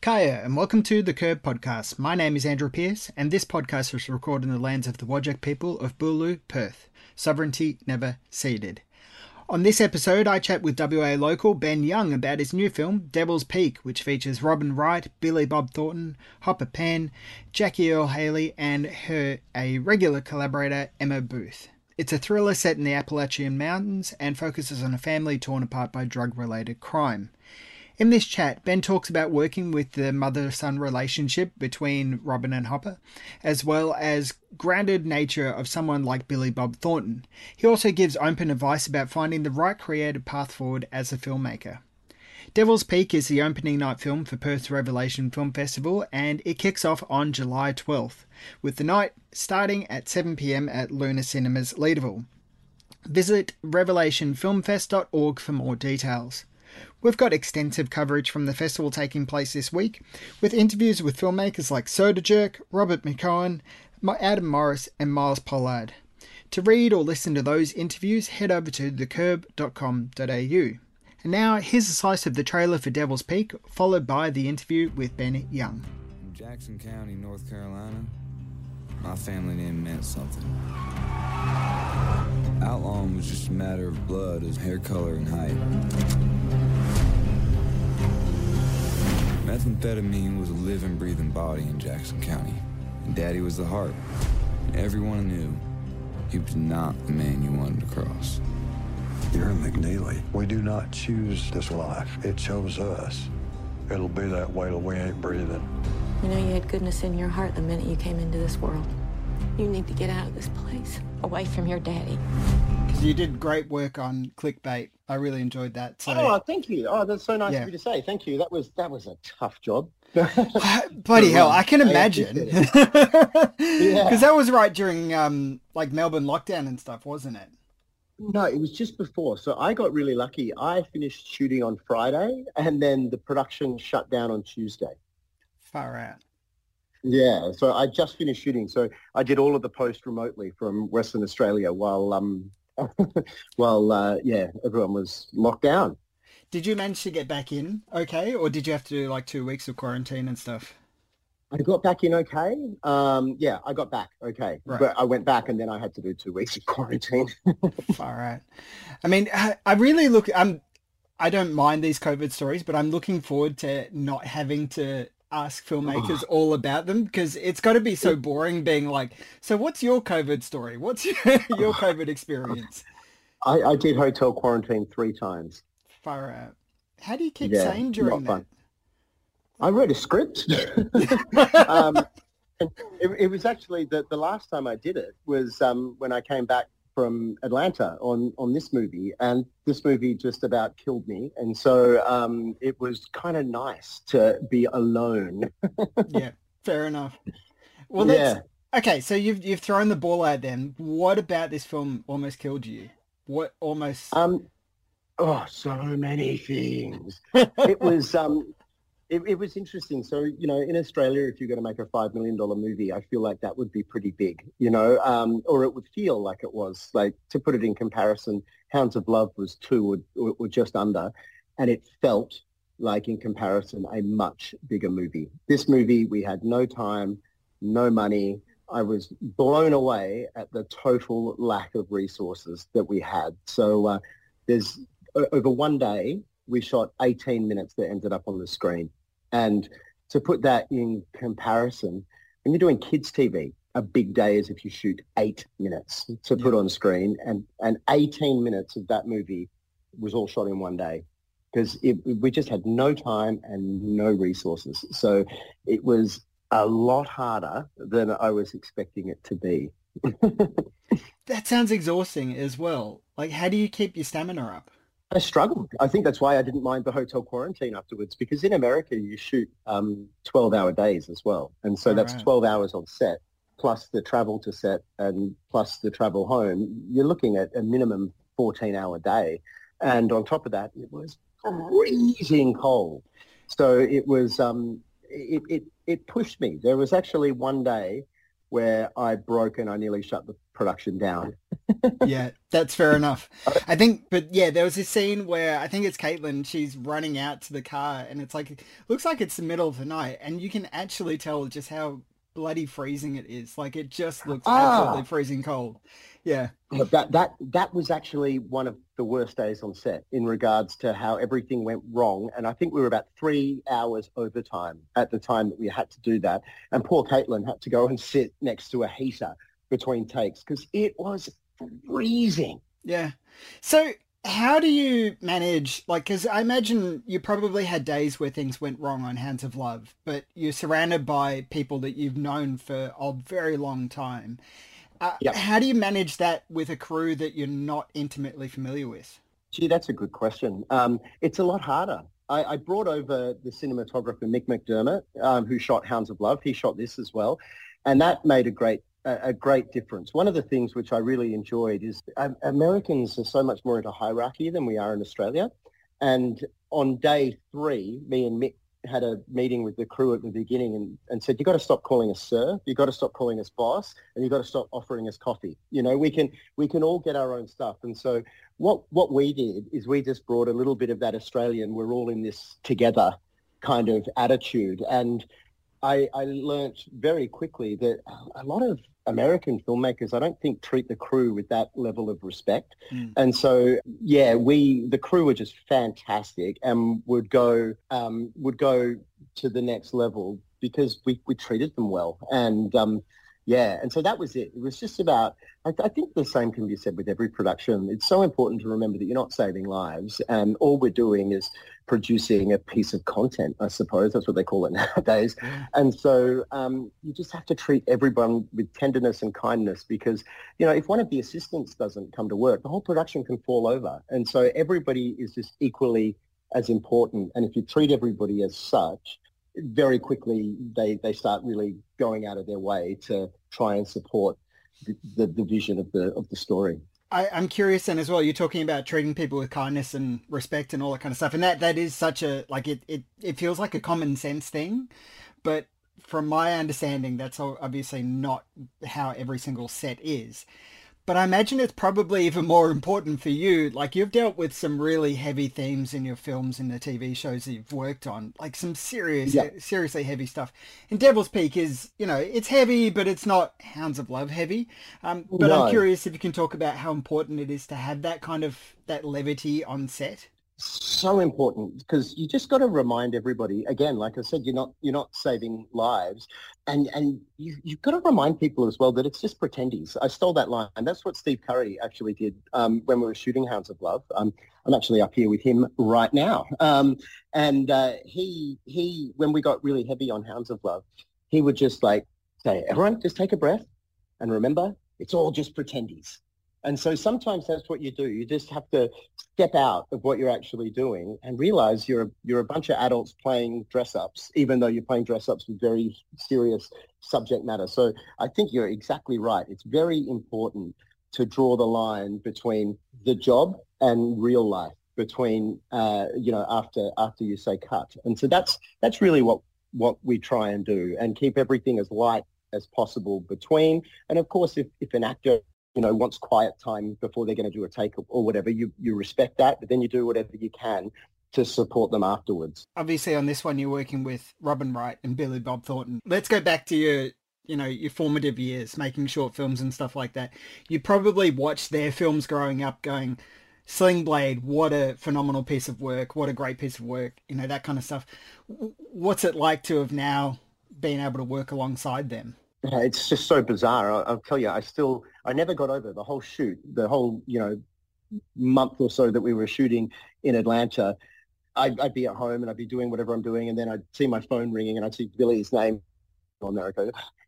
Kaya, and welcome to the Curb Podcast. My name is Andrew Pierce, and this podcast was recorded in the lands of the Whadjuk people of Boorloo, Perth. Sovereignty never ceded. On this episode, I chat with WA local Ben Young about his new film, Devil's Peak, which features Robin Wright, Billy Bob Thornton, Hopper Penn, Jackie Earle Haley, and her a regular collaborator, Emma Booth. It's a thriller set in the Appalachian Mountains and focuses on a family torn apart by drug related crime. In this chat, Ben talks about working with the mother son relationship between Robin and Hopper, as well as grounded nature of someone like Billy Bob Thornton. He also gives open advice about finding the right creative path forward as a filmmaker. Devil's Peak is the opening night film for Perth's Revelation Film Festival and it kicks off on July 12th, with the night starting at 7pm at Luna Cinemas, Leederville. Visit revelationfilmfest.org for more details. We've got extensive coverage from the festival taking place this week, with interviews with filmmakers like Soda Jerk, Robert Machoian, Adam Morris, and Myles Pollard. To read or listen to those interviews, head over to thecurb.com.au. And now, here's a slice of the trailer for Devil's Peak, followed by the interview with Ben Young. In Jackson County, North Carolina, my family name meant something. Outlawing was just a matter of blood as hair color and height. Methamphetamine was a living, breathing body in Jackson County. And Daddy was the heart. And everyone knew he was not the man you wanted to cross. You're in McNeely. We do not choose this life. It chose us. It'll be that way till we ain't breathing. You know you had goodness in your heart the minute you came into this world. You need to get out of this place, away from your daddy. You did great work on clickbait. I really enjoyed that. So, Oh, thank you. Oh, that's so nice Yeah. of you to say. Thank you. That was that was a tough job. bloody hell, I can imagine. appreciate Because Yeah. that was right during um, like Melbourne lockdown and stuff, wasn't it? No, it was just before. So I got really lucky. I finished shooting on Friday, and then the production shut down on Tuesday. Far out. Yeah, so I just finished shooting. So I did all of the post remotely from Western Australia while um while uh, yeah everyone was locked down. Did you manage to get back in okay, or did you have to do like two weeks of quarantine and stuff? I got back in okay. Um, yeah, I got back okay, Right. but I went back and then I had to do two weeks of quarantine. All right. I mean, I I really look. I'm. I don't mind these COVID stories, but I'm looking forward to not having to ask filmmakers all about them because it's got to be so boring being like, so what's your COVID story? What's your, your COVID experience? I, I did hotel quarantine three times. Far out. How do you keep Yeah, sane during that? fun. I wrote a script. um, it, it was actually the, the last time I did it was um, when I came back from Atlanta on, on this movie, and this movie just about killed me. And so um, it was kind of nice to be alone. yeah, fair enough. Well, Yeah. okay. So you've you've thrown the ball out. Then what about this film almost killed you? What almost? Um, oh, so many things. it was um, it, it was interesting. So you know, in Australia, if you're going to make a five million dollar movie, I feel like that would be pretty big. You know, um, or it would feel like it was. Like to put it in comparison, Hounds of Love was two or, or just under, and it felt like in comparison a much bigger movie. This movie, we had no time, no money. I was blown away at the total lack of resources that we had. So uh, there's over one day we shot 18 minutes that ended up on the screen, and to put that in comparison, when you're doing kids TV, a big day is if you shoot eight minutes to put on screen, and and 18 minutes of that movie was all shot in one day because we just had no time and no resources. So it was a lot harder than I was expecting it to be. that sounds exhausting as well. Like, how do you keep your stamina up? I struggled. I think that's why I didn't mind the hotel quarantine afterwards because in America you shoot um, 12-hour days as well. And so that's Alright. 12 hours on set plus the travel to set and plus the travel home. You're looking at a minimum 14-hour day. And on top of that, it was freezing cold. So it was, um, it, it, it pushed me. There was actually one day where I broke and I nearly shut the production down. yeah, that's fair enough. I think, but yeah, there was this scene where I think it's Caitlin. She's running out to the car, and it's like looks like it's the middle of the night, and you can actually tell just how bloody freezing it is. Like it just looks ah. absolutely freezing cold. Yeah. That that that was actually one of the worst days on set in regards to how everything went wrong. And I think we were about three hours overtime at the time that we had to do that. And poor Caitlin had to go and sit next to a heater between takes because it was freezing. Yeah. So how do you manage like because i imagine you probably had days where things went wrong on hounds of love but you're surrounded by people that you've known for a very long time uh, yep. how do you manage that with a crew that you're not intimately familiar with gee that's a good question um, it's a lot harder I, I, brought over the cinematographer mick mcdermott um, who shot hounds of love he shot this as well and that made a great a, great difference. One of the things which I really enjoyed is Americans are so much more into hierarchy than we are in Australia. And on day three, me and Mick had a meeting with the crew at the beginning and, and said, you've got to stop calling us sir, you've got to stop calling us boss, and you've got to stop offering us coffee. You know, we can we can all get our own stuff. And so what what we did is we just brought a little bit of that Australian, we're all in this together kind of attitude. And I, I learnt very quickly that a lot of American filmmakers, I don't think treat the crew with that level of respect. Mm. And so, yeah, we the crew were just fantastic and would go um, would go to the next level because we, we treated them well. And um, yeah, and so that was it. It was just about, I, I, think the same can be said with every production. It's so important to remember that you're not saving lives and all we're doing is producing a piece of content, I suppose. That's what they call it nowadays. And so um, you just have to treat everyone with tenderness and kindness because, you know, if one of the assistants doesn't come to work, the whole production can fall over. And so everybody is just equally as important. And if you treat everybody as such, very quickly they, they start really going out of their way to try and support the, the, the vision of the of the story. I, am curious then as well. You're talking about treating people with kindness and respect and all that kind of stuff, and that that is such a like it it, it feels like a common sense thing, but from my understanding, that's obviously not how every single set is. But I imagine it's probably even more important for you. Like you've dealt with some really heavy themes in your films and the TV shows that you've worked on, like some serious, yeah. seriously heavy stuff. And Devil's Peak is, you know, it's heavy, but it's not Hounds of Love heavy. Um, but no. I'm curious if you can talk about how important it is to have that kind of that levity on set so important because you just got to remind everybody again like i said you're not you're not saving lives and and you, you've got to remind people as well that it's just pretendies. I stole that line and that's what steve curry actually did um, when we were shooting hounds of love. Um, i'm actually up here with him right now. Um, and uh, he he when we got really heavy on hounds of love he would just like say everyone just take a breath and remember it's all just pretendies and so sometimes that's what you do. You just have to step out of what you're actually doing and realize you're a, you're a bunch of adults playing dress ups, even though you're playing dress ups with very serious subject matter. So I think you're exactly right. It's very important to draw the line between the job and real life, between uh, you know after after you say cut. And so that's that's really what what we try and do, and keep everything as light as possible between. And of course, if, if an actor you know, wants quiet time before they're going to do a take or whatever, you, you respect that, but then you do whatever you can to support them afterwards. Obviously, on this one, you're working with Robin Wright and Billy Bob Thornton. Let's go back to your, you know, your formative years, making short films and stuff like that. You probably watched their films growing up going, Sling Blade, what a phenomenal piece of work, what a great piece of work, you know, that kind of stuff. What's it like to have now been able to work alongside them? It's just so bizarre. I'll, I'll tell you, I still, I never got over the whole shoot, the whole, you know, month or so that we were shooting in Atlanta. I'd, I'd, be at home and I'd be doing whatever I'm doing, and then I'd see my phone ringing and I'd see Billy's name on there.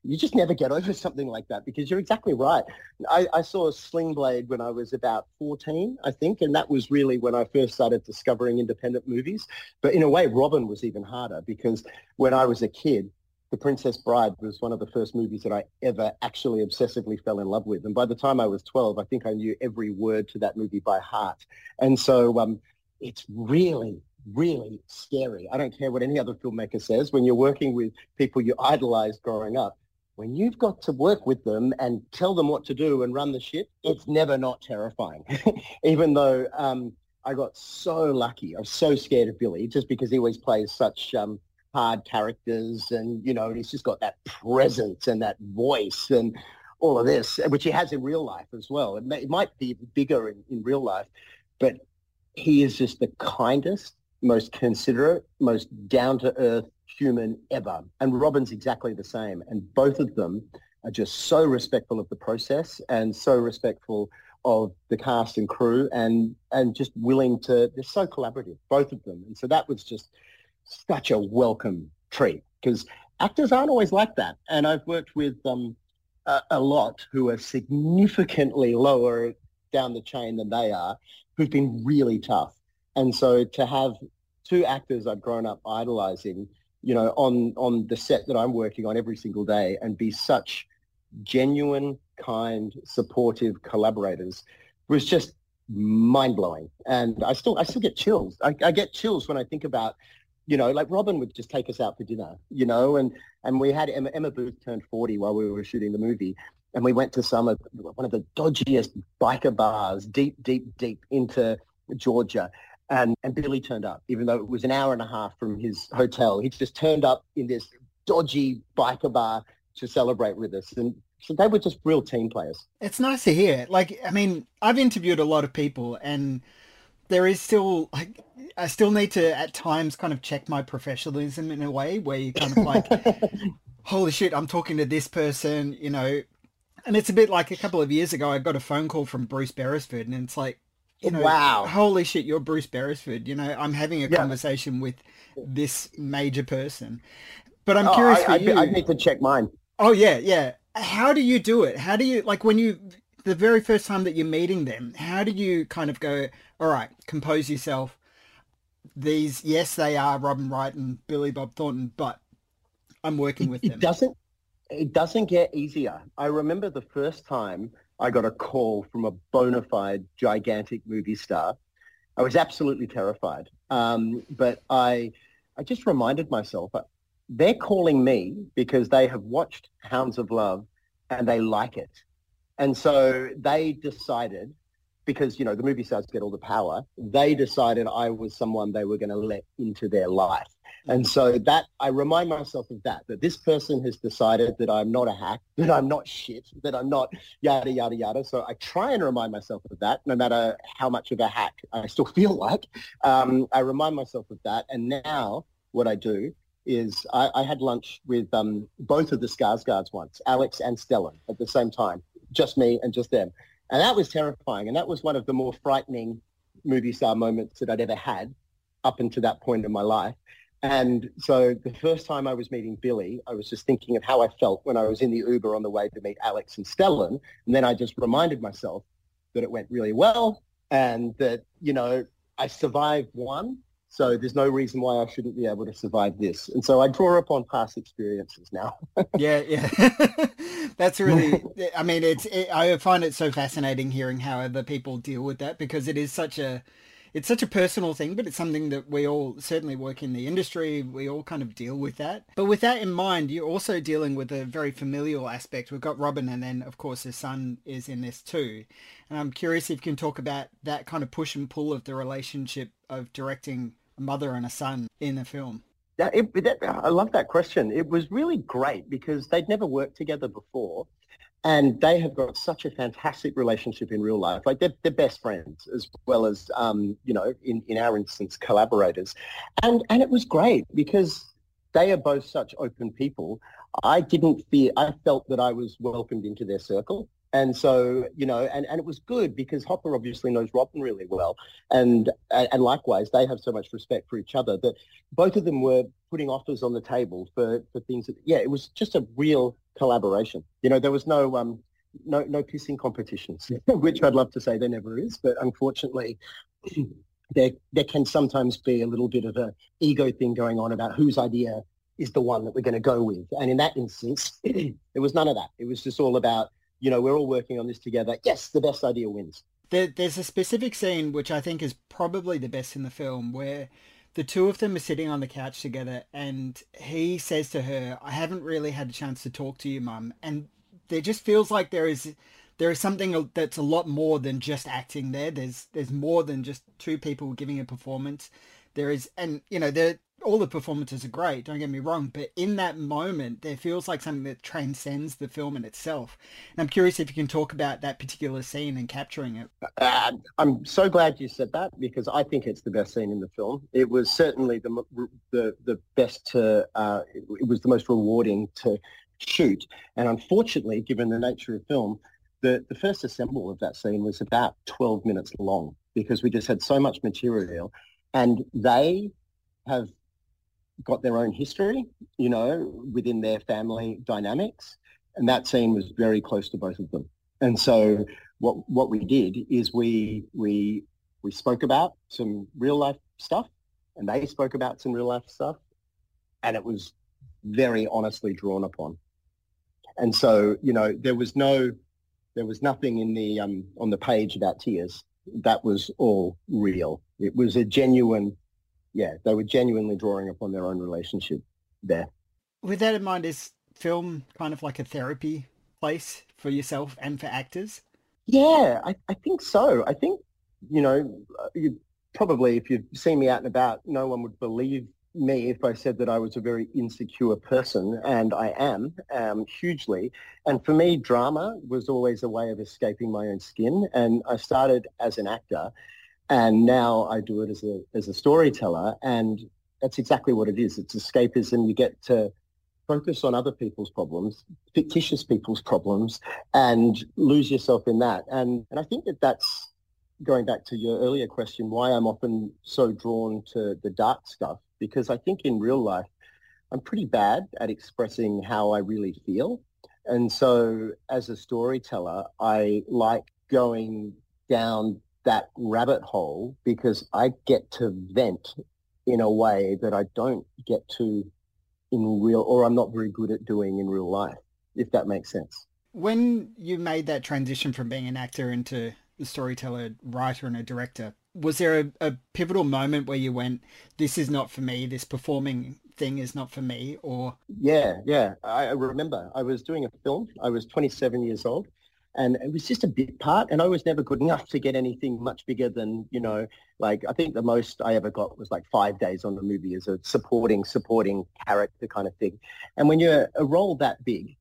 You just never get over something like that because you're exactly right. I, I saw Sling Blade when I was about 14, I think, and that was really when I first started discovering independent movies. But in a way, Robin was even harder because when I was a kid, the Princess Bride was one of the first movies that I ever actually obsessively fell in love with. And by the time I was 12, I think I knew every word to that movie by heart. And so um, it's really, really scary. I don't care what any other filmmaker says. When you're working with people you idolized growing up, when you've got to work with them and tell them what to do and run the ship, it's never not terrifying. Even though um, I got so lucky, I was so scared of Billy just because he always plays such um, hard characters and, you know, he's just got that presence and that voice and all of this, which he has in real life as well. It, may, it might be bigger in, in real life, but he is just the kindest, most considerate, most down-to-earth human ever. And Robin's exactly the same. And both of them are just so respectful of the process and so respectful of the cast and crew and and just willing to they're so collaborative both of them and so that was just such a welcome treat because actors aren't always like that and i've worked with um, a, a, lot who are significantly lower down the chain than they are who've been really tough and so to have two actors i've grown up idolizing you know, on on the set that I'm working on every single day and be such genuine, kind, supportive collaborators was just mind blowing. And I still I still get chills. I, I, get chills when I think about, you know, like Robin would just take us out for dinner, you know, and and we had Emma, Emma Booth turned 40 while we were shooting the movie. And we went to some of one of the dodgiest biker bars deep, deep, deep into Georgia and, and Billy turned up, even though it was an hour and a half from his hotel. He just turned up in this dodgy biker bar to celebrate with us. And so they were just real team players. It's nice to hear. Like, I mean, I've interviewed a lot of people and there is still like I still need to at times kind of check my professionalism in a way where you kind of like holy shit, I'm talking to this person, you know. And it's a bit like a couple of years ago I got a phone call from Bruce Beresford and it's like you know, wow, holy shit, you're Bruce Beresford. You know, I'm having a yeah. conversation with this major person. But I'm oh, curious I, for I, you. I need to check mine. Oh yeah, yeah. How do you do it? How do you like when you the very first time that you're meeting them? How do you kind of go? All right, compose yourself. These, yes, they are Robin Wright and Billy Bob Thornton, but I'm working with it, them. It doesn't. It doesn't get easier. I remember the first time I got a call from a bona fide gigantic movie star. I was absolutely terrified. Um, but I, I just reminded myself, uh, they're calling me because they have watched Hounds of Love and they like it. And so they decided, because, you know, the movie stars get all the power, they decided I was someone they were going to let into their life. And so that I remind myself of that, that this person has decided that I'm not a hack, that I'm not shit, that I'm not yada, yada, yada. So I try and remind myself of that, no matter how much of a hack I still feel like. Um, I remind myself of that. And now what I do is I, I had lunch with um, both of the Skarsgårds once, Alex and Stellan at the same time, just me and just them. And that was terrifying. And that was one of the more frightening movie star moments that I'd ever had up until that point in my life. And so the first time I was meeting Billy, I was just thinking of how I felt when I was in the Uber on the way to meet Alex and Stellan. And then I just reminded myself that it went really well and that, you know, I survived one. So there's no reason why I shouldn't be able to survive this. And so I draw upon past experiences now. yeah, yeah. That's really, I mean, it's, it, I find it so fascinating hearing how other people deal with that because it is such a, it's such a personal thing, but it's something that we all certainly work in the industry. We all kind of deal with that. But with that in mind, you're also dealing with a very familial aspect. We've got Robin, and then of course his son is in this too. And I'm curious if you can talk about that kind of push and pull of the relationship of directing a mother and a son in a film. Yeah, it, that, I love that question. It was really great because they'd never worked together before and they have got such a fantastic relationship in real life. Like they're, they're best friends as well as, um, you know, in, in our instance, collaborators. And, and it was great because they are both such open people. I didn't feel, I felt that I was welcomed into their circle. And so, you know, and, and it was good because Hopper obviously knows Robin really well. And, and likewise, they have so much respect for each other that both of them were putting offers on the table for, for things that, yeah, it was just a real collaboration. You know, there was no, um, no, no pissing competitions, which I'd love to say there never is. But unfortunately, there, there can sometimes be a little bit of a ego thing going on about whose idea is the one that we're going to go with. And in that instance, there was none of that. It was just all about you know, we're all working on this together. Yes, the best idea wins. There, there's a specific scene which I think is probably the best in the film where the two of them are sitting on the couch together and he says to her, I haven't really had a chance to talk to you, mum. And there just feels like there is there is something that's a lot more than just acting there. There's there's more than just two people giving a performance. There is and you know, there all the performances are great, don't get me wrong, but in that moment, there feels like something that transcends the film in itself. And I'm curious if you can talk about that particular scene and capturing it. Uh, I'm so glad you said that because I think it's the best scene in the film. It was certainly the the the best to. Uh, it was the most rewarding to shoot, and unfortunately, given the nature of film, the the first assemble of that scene was about 12 minutes long because we just had so much material, and they have got their own history, you know, within their family dynamics. And that scene was very close to both of them. And so what what we did is we we we spoke about some real life stuff and they spoke about some real life stuff and it was very honestly drawn upon. And so, you know, there was no there was nothing in the um on the page about tears. That was all real. It was a genuine yeah, they were genuinely drawing upon their own relationship there. With that in mind, is film kind of like a therapy place for yourself and for actors? Yeah, I, I think so. I think, you know, you probably if you've seen me out and about, no one would believe me if I said that I was a very insecure person, and I am um, hugely. And for me, drama was always a way of escaping my own skin. And I started as an actor, and now I do it as a as a storyteller, and that's exactly what it is. It's escapism. You get to focus on other people's problems, fictitious people's problems, and lose yourself in that. And and I think that that's going back to your earlier question, why I'm often so drawn to the dark stuff, because I think in real life, I'm pretty bad at expressing how I really feel. And so as a storyteller, I like going down that rabbit hole because I get to vent in a way that I don't get to in real, or I'm not very good at doing in real life, if that makes sense. When you made that transition from being an actor into a storyteller, writer, and a director, was there a, a pivotal moment where you went, "This is not for me. This performing thing is not for me," or? Yeah, yeah. I remember I was doing a film. I was 27 years old, and it was just a bit part and I was never good enough to get anything much bigger than you know like I think the most I ever got was like five days on the movie as a supporting supporting character kind of thing. And when you're a role that big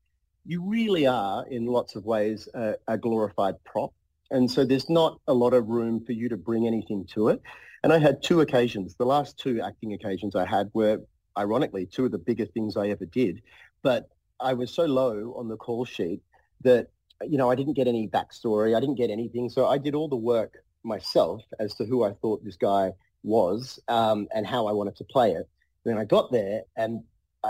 you really are in lots of ways a, a glorified prop. And so there's not a lot of room for you to bring anything to it. And I had two occasions. The last two acting occasions I had were ironically two of the biggest things I ever did. But I was so low on the call sheet that you know, I didn't get any backstory. I didn't get anything. So I did all the work myself as to who I thought this guy was um, and how I wanted to play it. Then I got there and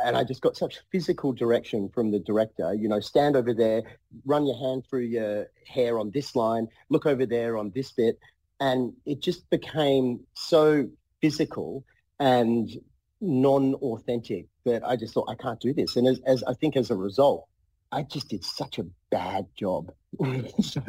and I just got such physical direction from the director. You know, stand over there, run your hand through your hair on this line, look over there on this bit, and it just became so physical and non-authentic that I just thought I can't do this. And as, as I think as a result, I just did such a bad job. so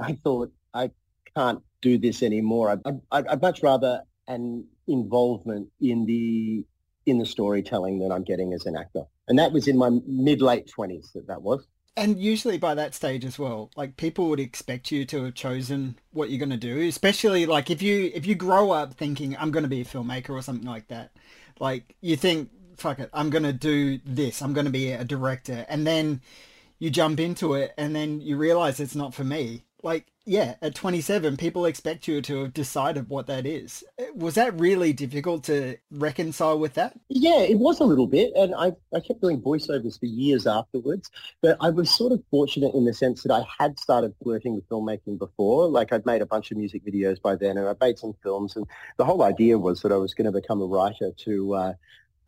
I thought I can't do this anymore. I'd, I'd, I'd, much rather an involvement in the in the storytelling than I'm getting as an actor. And that was in my mid late twenties that that was. And usually by that stage as well, like people would expect you to have chosen what you're going to do, especially like if you if you grow up thinking I'm going to be a filmmaker or something like that. Like you think fuck it, I'm going to do this. I'm going to be a director. And then you jump into it and then you realize it's not for me. Like, yeah, at 27, people expect you to have decided what that is. Was that really difficult to reconcile with that? Yeah, it was a little bit. And I, I kept doing voiceovers for years afterwards. But I was sort of fortunate in the sense that I had started working with filmmaking before. Like I'd made a bunch of music videos by then and I'd made some films. And the whole idea was that I was going to become a writer to uh,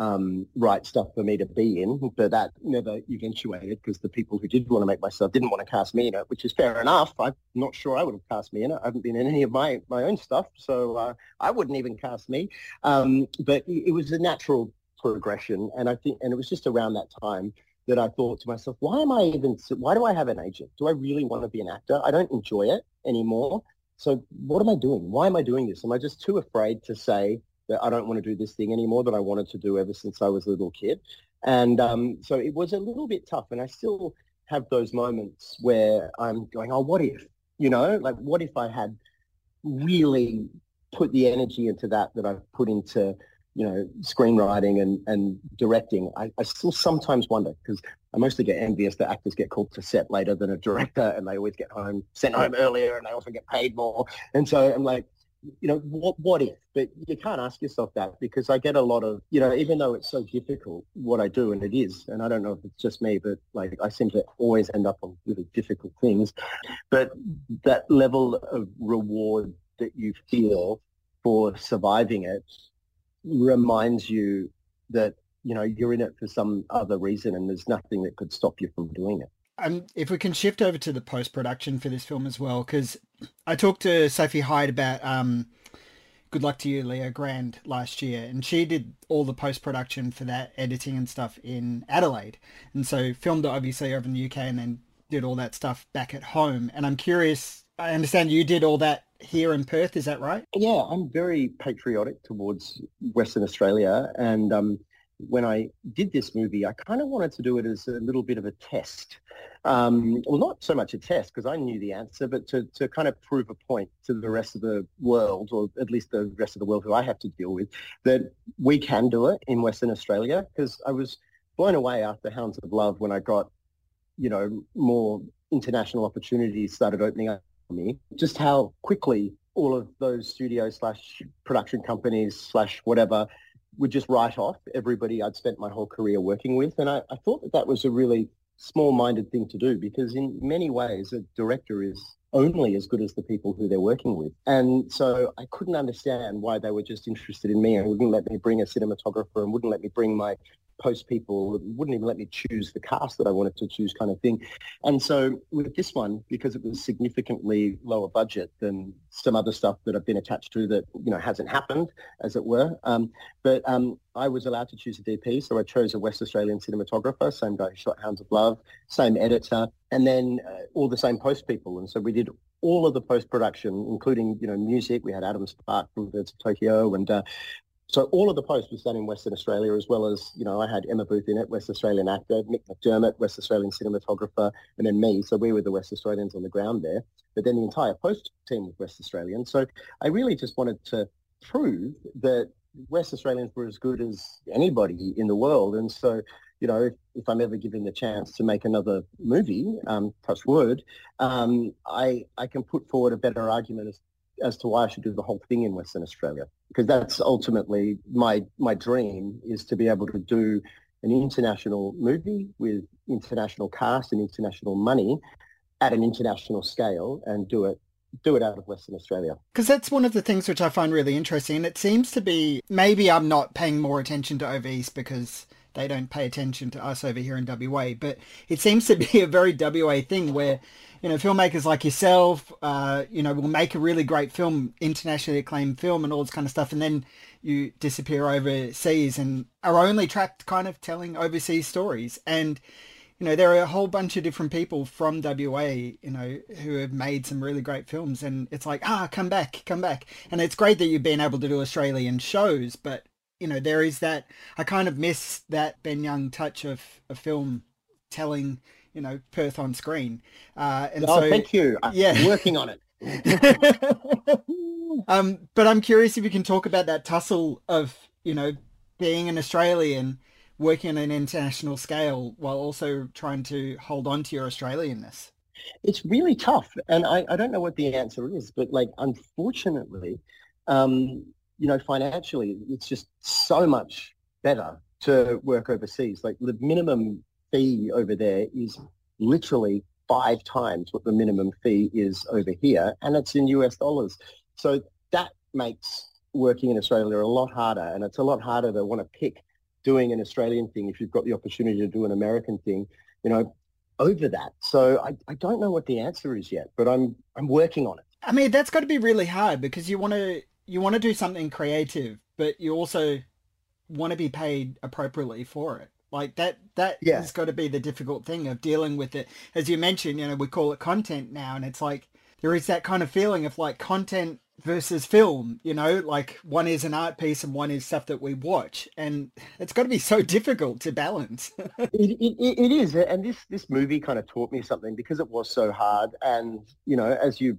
um, write stuff for me to be in, but that never eventuated because the people who did want to make my stuff didn't want to cast me in it, which is fair enough. I'm not sure I would have cast me in it. I haven't been in any of my, my own stuff, so uh, I wouldn't even cast me. Um, but it was a natural progression, and I think, and it was just around that time that I thought to myself, why am I even, why do I have an agent? Do I really want to be an actor? I don't enjoy it anymore. So what am I doing? Why am I doing this? Am I just too afraid to say, that I don't want to do this thing anymore that I wanted to do ever since I was a little kid. And um, so it was a little bit tough. And I still have those moments where I'm going, oh, what if? You know, like what if I had really put the energy into that that I've put into, you know, screenwriting and, and directing. I, I still sometimes wonder because I mostly get envious that actors get called to set later than a director and they always get home, sent home earlier and they also get paid more. And so I'm like, you know, what, what if? But you can't ask yourself that because I get a lot of, you know, even though it's so difficult what I do, and it is, and I don't know if it's just me, but like I seem to always end up on really difficult things. But that level of reward that you feel for surviving it reminds you that, you know, you're in it for some other reason and there's nothing that could stop you from doing it. Um, if we can shift over to the post production for this film as well, because I talked to Sophie Hyde about um, Good Luck to You, Leo Grande last year, and she did all the post production for that editing and stuff in Adelaide, and so filmed it obviously over in the UK, and then did all that stuff back at home. And I'm curious. I understand you did all that here in Perth. Is that right? Yeah, I'm very patriotic towards Western Australia, and um, when I did this movie, I kind of wanted to do it as a little bit of a test. Um, well, not so much a test because I knew the answer, but to, to kind of prove a point to the rest of the world, or at least the rest of the world who I have to deal with, that we can do it in Western Australia. Because I was blown away after Hounds of Love when I got, you know, more international opportunities started opening up for me. Just how quickly all of those studios slash production companies slash whatever would just write off everybody I'd spent my whole career working with. And I, I thought that that was a really small-minded thing to do because in many ways a director is only as good as the people who they're working with. And so I couldn't understand why they were just interested in me and wouldn't let me bring a cinematographer and wouldn't let me bring my post people wouldn't even let me choose the cast that I wanted to choose kind of thing. And so with this one, because it was significantly lower budget than some other stuff that I've been attached to that, you know, hasn't happened, as it were. Um, but um, I was allowed to choose a DP, so I chose a West Australian cinematographer, same guy who shot Hounds of Love, same editor, and then uh, all the same post people. And so we did all of the post-production, including, you know, music. We had Adam Spark from Birds of Tokyo and uh, so all of the post was done in Western Australia, as well as, you know, I had Emma Booth in it, West Australian actor, Mick McDermott, West Australian cinematographer, and then me. So we were the West Australians on the ground there. But then the entire post team was West Australian. So I really just wanted to prove that West Australians were as good as anybody in the world. And so, you know, if, if I'm ever given the chance to make another movie, um, touch word, um, I, I can put forward a better argument as as to why I should do the whole thing in Western Australia because that's ultimately my my dream is to be able to do an international movie with international cast and international money at an international scale and do it do it out of Western Australia. Because that's one of the things which I find really interesting. It seems to be maybe I'm not paying more attention to east because they don't pay attention to us over here in WA, but it seems to be a very WA thing where you know, filmmakers like yourself, uh, you know, will make a really great film, internationally acclaimed film and all this kind of stuff. And then you disappear overseas and are only trapped kind of telling overseas stories. And, you know, there are a whole bunch of different people from WA, you know, who have made some really great films. And it's like, ah, come back, come back. And it's great that you've been able to do Australian shows, but, you know, there is that, I kind of miss that Ben Young touch of a film telling you know Perth on screen. Uh, and oh, so, thank you. I'm yeah, working on it. um, but I'm curious if you can talk about that tussle of you know being an Australian, working on an international scale while also trying to hold on to your Australianness. It's really tough, and I, I don't know what the answer is, but like unfortunately, um, you know, financially, it's just so much better to work overseas. Like the minimum fee over there is literally five times what the minimum fee is over here, and it's in US dollars. So that makes working in Australia a lot harder, and it's a lot harder to want to pick doing an Australian thing if you've got the opportunity to do an American thing, you know, over that. So I, I don't know what the answer is yet, but I'm I'm working on it. I mean, that's got to be really hard because you want to you want to do something creative, but you also want to be paid appropriately for it. Like that that yeah. has got to be the difficult thing of dealing with it. As you mentioned, you know, we call it content now and it's like there is that kind of feeling of like content versus film, you know, like one is an art piece and one is stuff that we watch. And it's got to be so difficult to balance. it, it, it is. And this, this movie kind of taught me something because it was so hard. And, you know, as you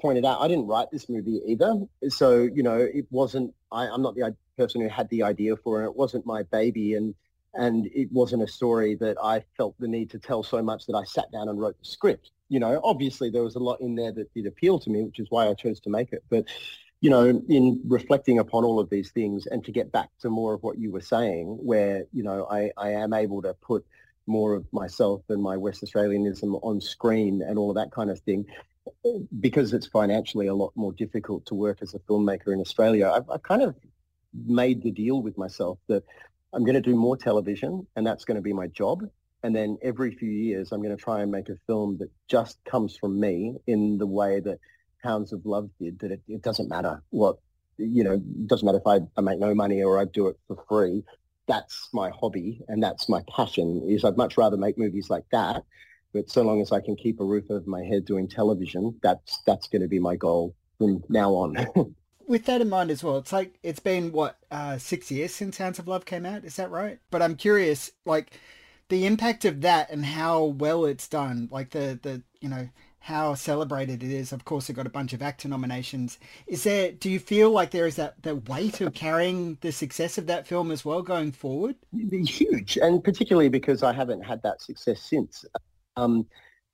pointed out, I didn't write this movie either. So, you know, it wasn't, I, I'm not the person who had the idea for it. It wasn't my baby. And, and it wasn't a story that I felt the need to tell so much that I sat down and wrote the script you know, obviously there was a lot in there that did appeal to me, which is why I chose to make it. But, you know, in reflecting upon all of these things and to get back to more of what you were saying, where, you know, I, I am able to put more of myself and my West Australianism on screen and all of that kind of thing, because it's financially a lot more difficult to work as a filmmaker in Australia, I've, I've kind of made the deal with myself that I'm going to do more television and that's going to be my job and then every few years, I'm going to try and make a film that just comes from me in the way that Hounds of Love did. That it, it doesn't matter what, you know, it doesn't matter if I, I make no money or I do it for free. That's my hobby and that's my passion. Is I'd much rather make movies like that. But so long as I can keep a roof over my head doing television, that's that's going to be my goal from now on. with that in mind as well, it's like it's been what uh, six years since Hounds of Love came out. Is that right? But I'm curious, like the impact of that and how well it's done, like the the you know how celebrated it is. Of course, it got a bunch of actor nominations. Is there? Do you feel like there is that the weight of carrying the success of that film as well going forward? be Huge, and particularly because I haven't had that success since. Um,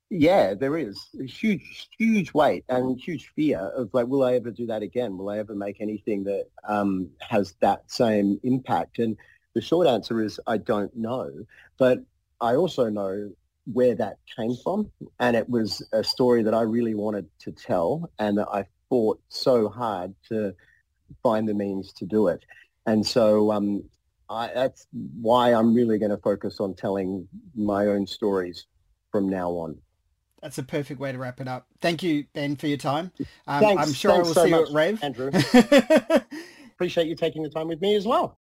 yeah, there is a huge, huge weight and huge fear of like, will I ever do that again? Will I ever make anything that um, has that same impact? And the short answer is I don't know. But I also know where that came from. And it was a story that I really wanted to tell and that I fought so hard to find the means to do it. And so um, I, that's why I'm really going to focus on telling my own stories from now on. That's a perfect way to wrap it up. Thank you, Ben, for your time. Um, thanks, I'm sure I will so see much, you at Rave. Andrew. Appreciate you taking the time with me as well.